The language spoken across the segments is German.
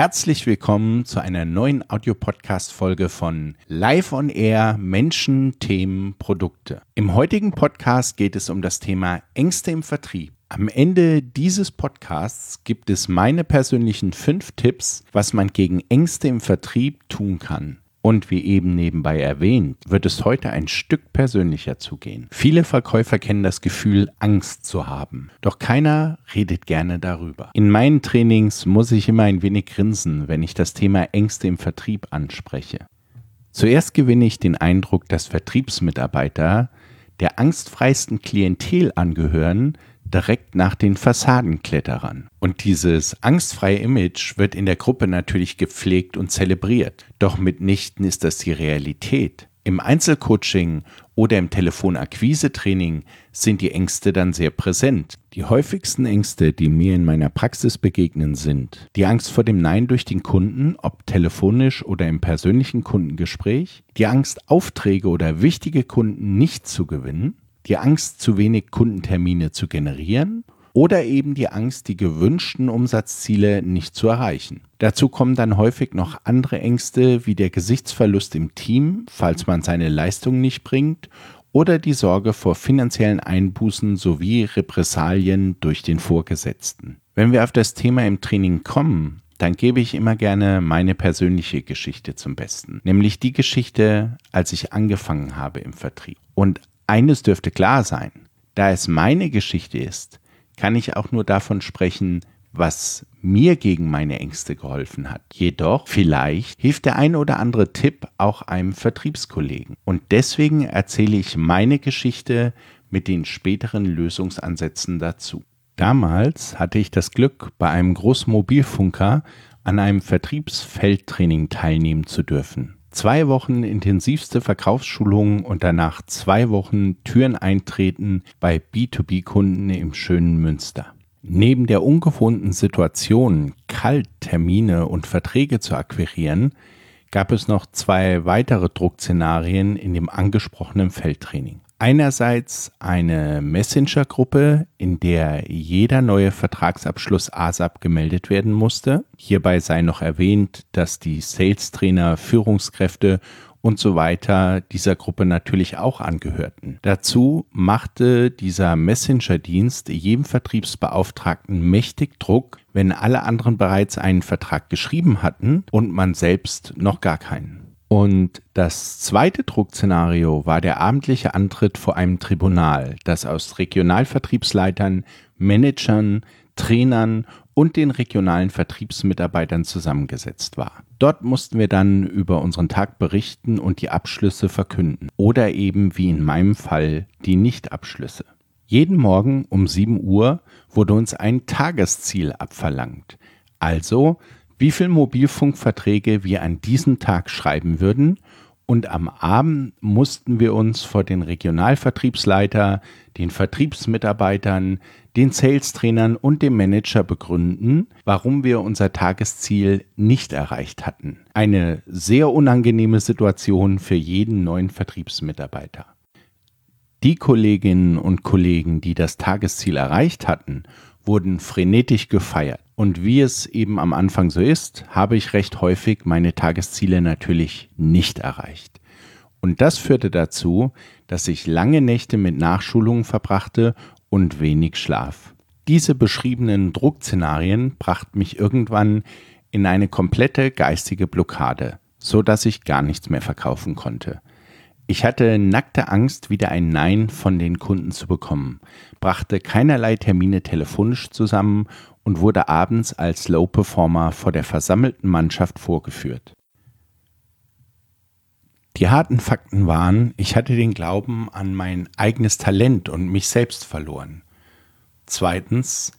Herzlich willkommen zu einer neuen Audiopodcast-Folge von Live on Air Menschen, Themen, Produkte. Im heutigen Podcast geht es um das Thema Ängste im Vertrieb. Am Ende dieses Podcasts gibt es meine persönlichen fünf Tipps, was man gegen Ängste im Vertrieb tun kann. Und wie eben nebenbei erwähnt, wird es heute ein Stück persönlicher zugehen. Viele Verkäufer kennen das Gefühl, Angst zu haben. Doch keiner redet gerne darüber. In meinen Trainings muss ich immer ein wenig grinsen, wenn ich das Thema Ängste im Vertrieb anspreche. Zuerst gewinne ich den Eindruck, dass Vertriebsmitarbeiter der angstfreisten Klientel angehören, direkt nach den Fassadenkletterern. Und dieses angstfreie Image wird in der Gruppe natürlich gepflegt und zelebriert. Doch mitnichten ist das die Realität. Im Einzelcoaching oder im Telefonakquise-Training sind die Ängste dann sehr präsent. Die häufigsten Ängste, die mir in meiner Praxis begegnen, sind die Angst vor dem Nein durch den Kunden, ob telefonisch oder im persönlichen Kundengespräch, die Angst, Aufträge oder wichtige Kunden nicht zu gewinnen, die Angst, zu wenig Kundentermine zu generieren oder eben die Angst, die gewünschten Umsatzziele nicht zu erreichen. Dazu kommen dann häufig noch andere Ängste wie der Gesichtsverlust im Team, falls man seine Leistung nicht bringt, oder die Sorge vor finanziellen Einbußen sowie Repressalien durch den Vorgesetzten. Wenn wir auf das Thema im Training kommen, dann gebe ich immer gerne meine persönliche Geschichte zum Besten, nämlich die Geschichte, als ich angefangen habe im Vertrieb. Und eines dürfte klar sein, da es meine Geschichte ist, kann ich auch nur davon sprechen, was mir gegen meine Ängste geholfen hat. Jedoch vielleicht hilft der ein oder andere Tipp auch einem Vertriebskollegen. Und deswegen erzähle ich meine Geschichte mit den späteren Lösungsansätzen dazu. Damals hatte ich das Glück, bei einem großen Mobilfunker an einem Vertriebsfeldtraining teilnehmen zu dürfen. Zwei Wochen intensivste Verkaufsschulungen und danach zwei Wochen Türen eintreten bei B2B-Kunden im schönen Münster. Neben der ungewohnten Situation, kalt Termine und Verträge zu akquirieren, gab es noch zwei weitere Druckszenarien in dem angesprochenen Feldtraining. Einerseits eine Messenger-Gruppe, in der jeder neue Vertragsabschluss ASAP gemeldet werden musste. Hierbei sei noch erwähnt, dass die Sales-Trainer, Führungskräfte und so weiter dieser Gruppe natürlich auch angehörten. Dazu machte dieser Messenger-Dienst jedem Vertriebsbeauftragten mächtig Druck, wenn alle anderen bereits einen Vertrag geschrieben hatten und man selbst noch gar keinen. Und das zweite Druckszenario war der abendliche Antritt vor einem Tribunal, das aus Regionalvertriebsleitern, Managern, Trainern und den regionalen Vertriebsmitarbeitern zusammengesetzt war. Dort mussten wir dann über unseren Tag berichten und die Abschlüsse verkünden oder eben wie in meinem Fall die Nichtabschlüsse. Jeden Morgen um 7 Uhr wurde uns ein Tagesziel abverlangt. Also wie viel Mobilfunkverträge wir an diesem Tag schreiben würden und am Abend mussten wir uns vor den Regionalvertriebsleiter, den Vertriebsmitarbeitern, den Sales-Trainern und dem Manager begründen, warum wir unser Tagesziel nicht erreicht hatten. Eine sehr unangenehme Situation für jeden neuen Vertriebsmitarbeiter. Die Kolleginnen und Kollegen, die das Tagesziel erreicht hatten, wurden frenetisch gefeiert. Und wie es eben am Anfang so ist, habe ich recht häufig meine Tagesziele natürlich nicht erreicht. Und das führte dazu, dass ich lange Nächte mit Nachschulungen verbrachte und wenig Schlaf. Diese beschriebenen Druckszenarien brachten mich irgendwann in eine komplette geistige Blockade, so dass ich gar nichts mehr verkaufen konnte. Ich hatte nackte Angst, wieder ein Nein von den Kunden zu bekommen, brachte keinerlei Termine telefonisch zusammen und wurde abends als Low Performer vor der versammelten Mannschaft vorgeführt. Die harten Fakten waren, ich hatte den Glauben an mein eigenes Talent und mich selbst verloren. Zweitens,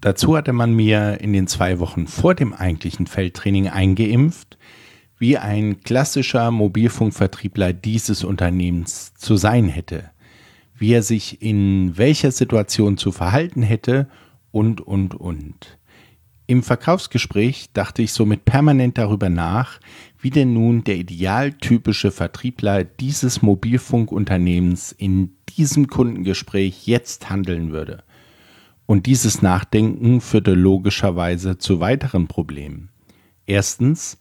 dazu hatte man mir in den zwei Wochen vor dem eigentlichen Feldtraining eingeimpft, wie ein klassischer Mobilfunkvertriebler dieses Unternehmens zu sein hätte, wie er sich in welcher Situation zu verhalten hätte und, und, und. Im Verkaufsgespräch dachte ich somit permanent darüber nach, wie denn nun der idealtypische Vertriebler dieses Mobilfunkunternehmens in diesem Kundengespräch jetzt handeln würde. Und dieses Nachdenken führte logischerweise zu weiteren Problemen. Erstens,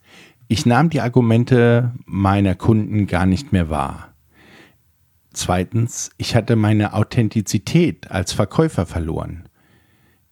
ich nahm die Argumente meiner Kunden gar nicht mehr wahr. Zweitens, ich hatte meine Authentizität als Verkäufer verloren.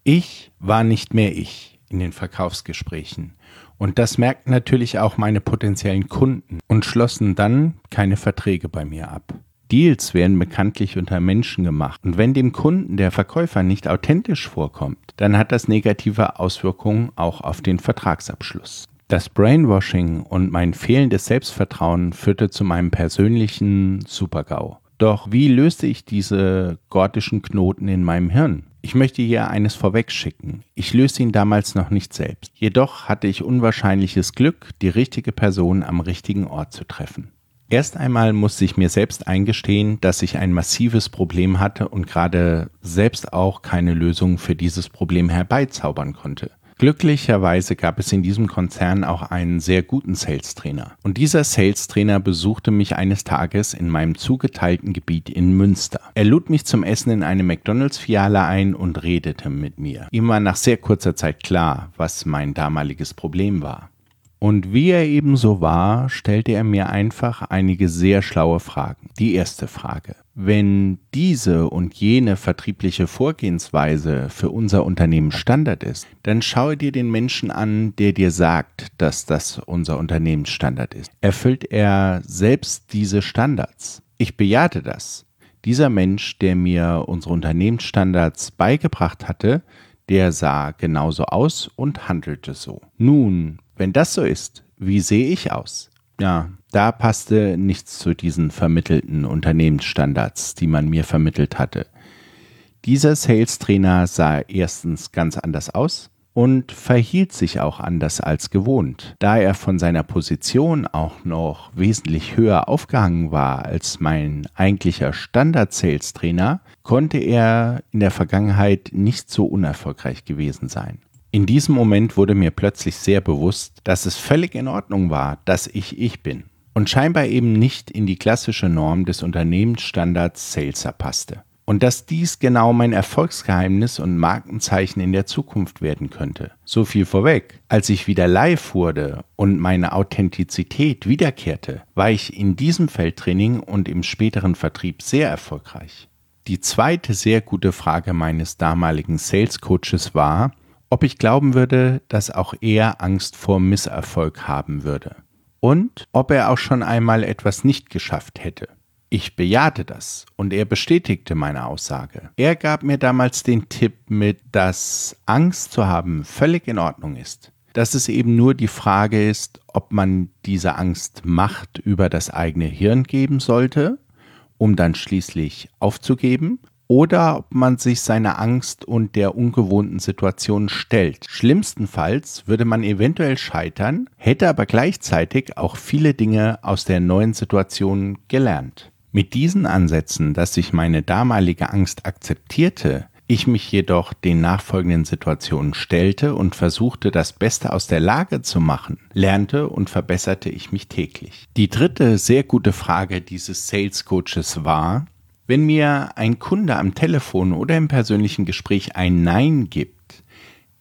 Ich war nicht mehr ich in den Verkaufsgesprächen. Und das merkten natürlich auch meine potenziellen Kunden und schlossen dann keine Verträge bei mir ab. Deals werden bekanntlich unter Menschen gemacht. Und wenn dem Kunden der Verkäufer nicht authentisch vorkommt, dann hat das negative Auswirkungen auch auf den Vertragsabschluss. Das Brainwashing und mein fehlendes Selbstvertrauen führte zu meinem persönlichen Supergau. Doch wie löste ich diese gordischen Knoten in meinem Hirn? Ich möchte hier eines vorwegschicken. Ich löste ihn damals noch nicht selbst. Jedoch hatte ich unwahrscheinliches Glück, die richtige Person am richtigen Ort zu treffen. Erst einmal musste ich mir selbst eingestehen, dass ich ein massives Problem hatte und gerade selbst auch keine Lösung für dieses Problem herbeizaubern konnte. Glücklicherweise gab es in diesem Konzern auch einen sehr guten Sales-Trainer. Und dieser Sales-Trainer besuchte mich eines Tages in meinem zugeteilten Gebiet in Münster. Er lud mich zum Essen in eine McDonalds-Filiale ein und redete mit mir. Ihm war nach sehr kurzer Zeit klar, was mein damaliges Problem war. Und wie er eben so war, stellte er mir einfach einige sehr schlaue Fragen. Die erste Frage. Wenn diese und jene vertriebliche Vorgehensweise für unser Unternehmen Standard ist, dann schaue dir den Menschen an, der dir sagt, dass das unser Unternehmensstandard ist. Erfüllt er selbst diese Standards? Ich bejahte das. Dieser Mensch, der mir unsere Unternehmensstandards beigebracht hatte, der sah genauso aus und handelte so. Nun, wenn das so ist, wie sehe ich aus? Ja, da passte nichts zu diesen vermittelten Unternehmensstandards, die man mir vermittelt hatte. Dieser Sales-Trainer sah erstens ganz anders aus und verhielt sich auch anders als gewohnt. Da er von seiner Position auch noch wesentlich höher aufgehangen war als mein eigentlicher Standard-Sales-Trainer, konnte er in der Vergangenheit nicht so unerfolgreich gewesen sein. In diesem Moment wurde mir plötzlich sehr bewusst, dass es völlig in Ordnung war, dass ich ich bin und scheinbar eben nicht in die klassische Norm des Unternehmensstandards Salesa passte. Und dass dies genau mein Erfolgsgeheimnis und Markenzeichen in der Zukunft werden könnte. So viel vorweg. Als ich wieder live wurde und meine Authentizität wiederkehrte, war ich in diesem Feldtraining und im späteren Vertrieb sehr erfolgreich. Die zweite sehr gute Frage meines damaligen Sales Coaches war, ob ich glauben würde, dass auch er Angst vor Misserfolg haben würde und ob er auch schon einmal etwas nicht geschafft hätte. Ich bejahte das und er bestätigte meine Aussage. Er gab mir damals den Tipp mit, dass Angst zu haben völlig in Ordnung ist. Dass es eben nur die Frage ist, ob man diese Angst Macht über das eigene Hirn geben sollte, um dann schließlich aufzugeben, oder ob man sich seiner Angst und der ungewohnten Situation stellt. Schlimmstenfalls würde man eventuell scheitern, hätte aber gleichzeitig auch viele Dinge aus der neuen Situation gelernt. Mit diesen Ansätzen, dass ich meine damalige Angst akzeptierte, ich mich jedoch den nachfolgenden Situationen stellte und versuchte, das Beste aus der Lage zu machen, lernte und verbesserte ich mich täglich. Die dritte sehr gute Frage dieses Sales Coaches war, wenn mir ein Kunde am Telefon oder im persönlichen Gespräch ein Nein gibt,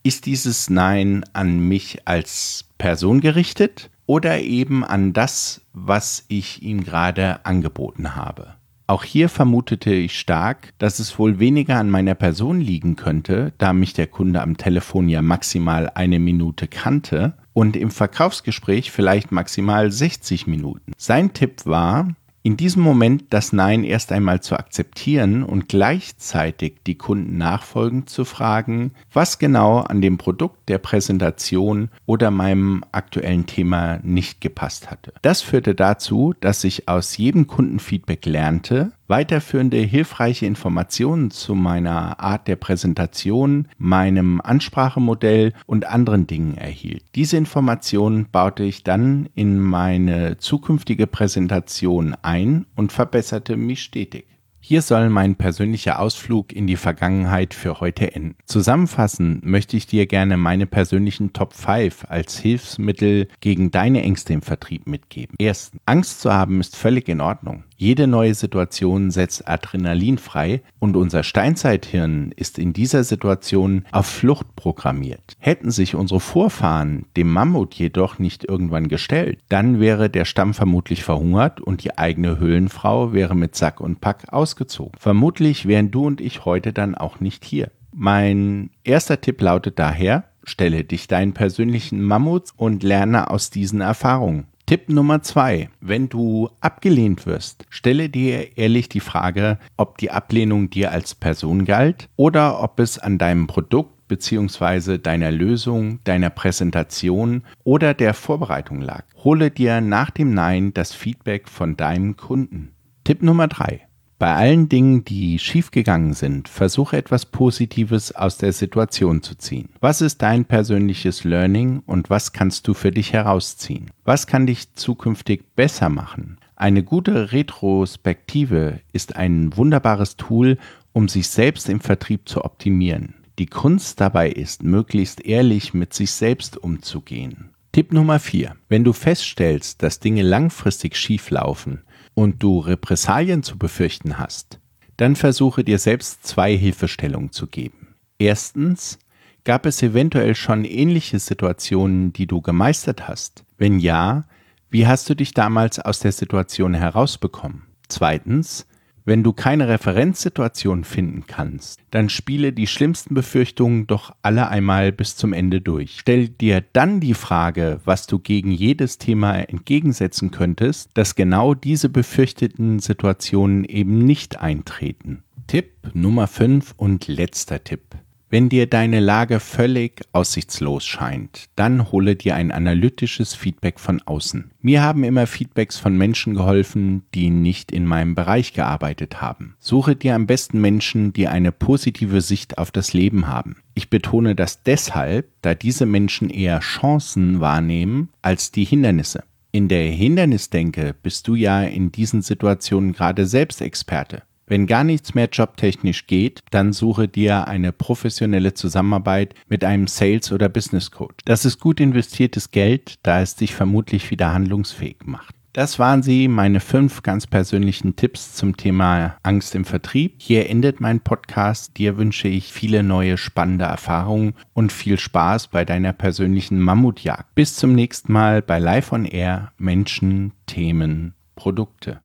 ist dieses Nein an mich als Person gerichtet oder eben an das, was ich ihm gerade angeboten habe? Auch hier vermutete ich stark, dass es wohl weniger an meiner Person liegen könnte, da mich der Kunde am Telefon ja maximal eine Minute kannte und im Verkaufsgespräch vielleicht maximal 60 Minuten. Sein Tipp war, in diesem Moment das Nein erst einmal zu akzeptieren und gleichzeitig die Kunden nachfolgend zu fragen, was genau an dem Produkt, der Präsentation oder meinem aktuellen Thema nicht gepasst hatte. Das führte dazu, dass ich aus jedem Kundenfeedback lernte, weiterführende hilfreiche Informationen zu meiner Art der Präsentation, meinem Ansprachemodell und anderen Dingen erhielt. Diese Informationen baute ich dann in meine zukünftige Präsentation ein und verbesserte mich stetig. Hier soll mein persönlicher Ausflug in die Vergangenheit für heute enden. Zusammenfassend möchte ich dir gerne meine persönlichen Top 5 als Hilfsmittel gegen deine Ängste im Vertrieb mitgeben. Erstens, Angst zu haben ist völlig in Ordnung. Jede neue Situation setzt Adrenalin frei und unser Steinzeithirn ist in dieser Situation auf Flucht programmiert. Hätten sich unsere Vorfahren dem Mammut jedoch nicht irgendwann gestellt, dann wäre der Stamm vermutlich verhungert und die eigene Höhlenfrau wäre mit Sack und Pack ausgezogen. Vermutlich wären du und ich heute dann auch nicht hier. Mein erster Tipp lautet daher, stelle dich deinen persönlichen Mammuts und lerne aus diesen Erfahrungen. Tipp Nummer zwei. Wenn du abgelehnt wirst, stelle dir ehrlich die Frage, ob die Ablehnung dir als Person galt oder ob es an deinem Produkt bzw. deiner Lösung, deiner Präsentation oder der Vorbereitung lag. Hole dir nach dem Nein das Feedback von deinem Kunden. Tipp Nummer drei. Bei allen Dingen, die schiefgegangen sind, versuche etwas Positives aus der Situation zu ziehen. Was ist dein persönliches Learning und was kannst du für dich herausziehen? Was kann dich zukünftig besser machen? Eine gute Retrospektive ist ein wunderbares Tool, um sich selbst im Vertrieb zu optimieren. Die Kunst dabei ist, möglichst ehrlich mit sich selbst umzugehen. Tipp Nummer 4. Wenn du feststellst, dass Dinge langfristig schief laufen, und du Repressalien zu befürchten hast, dann versuche dir selbst zwei Hilfestellungen zu geben. Erstens, gab es eventuell schon ähnliche Situationen, die du gemeistert hast? Wenn ja, wie hast du dich damals aus der Situation herausbekommen? Zweitens, wenn du keine Referenzsituation finden kannst, dann spiele die schlimmsten Befürchtungen doch alle einmal bis zum Ende durch. Stell dir dann die Frage, was du gegen jedes Thema entgegensetzen könntest, dass genau diese befürchteten Situationen eben nicht eintreten. Tipp Nummer 5 und letzter Tipp. Wenn dir deine Lage völlig aussichtslos scheint, dann hole dir ein analytisches Feedback von außen. Mir haben immer Feedbacks von Menschen geholfen, die nicht in meinem Bereich gearbeitet haben. Suche dir am besten Menschen, die eine positive Sicht auf das Leben haben. Ich betone das deshalb, da diese Menschen eher Chancen wahrnehmen als die Hindernisse. In der Hindernisdenke bist du ja in diesen Situationen gerade selbst Experte. Wenn gar nichts mehr jobtechnisch geht, dann suche dir eine professionelle Zusammenarbeit mit einem Sales- oder Business Coach. Das ist gut investiertes Geld, da es dich vermutlich wieder handlungsfähig macht. Das waren sie, meine fünf ganz persönlichen Tipps zum Thema Angst im Vertrieb. Hier endet mein Podcast. Dir wünsche ich viele neue spannende Erfahrungen und viel Spaß bei deiner persönlichen Mammutjagd. Bis zum nächsten Mal bei Live on Air Menschen, Themen, Produkte.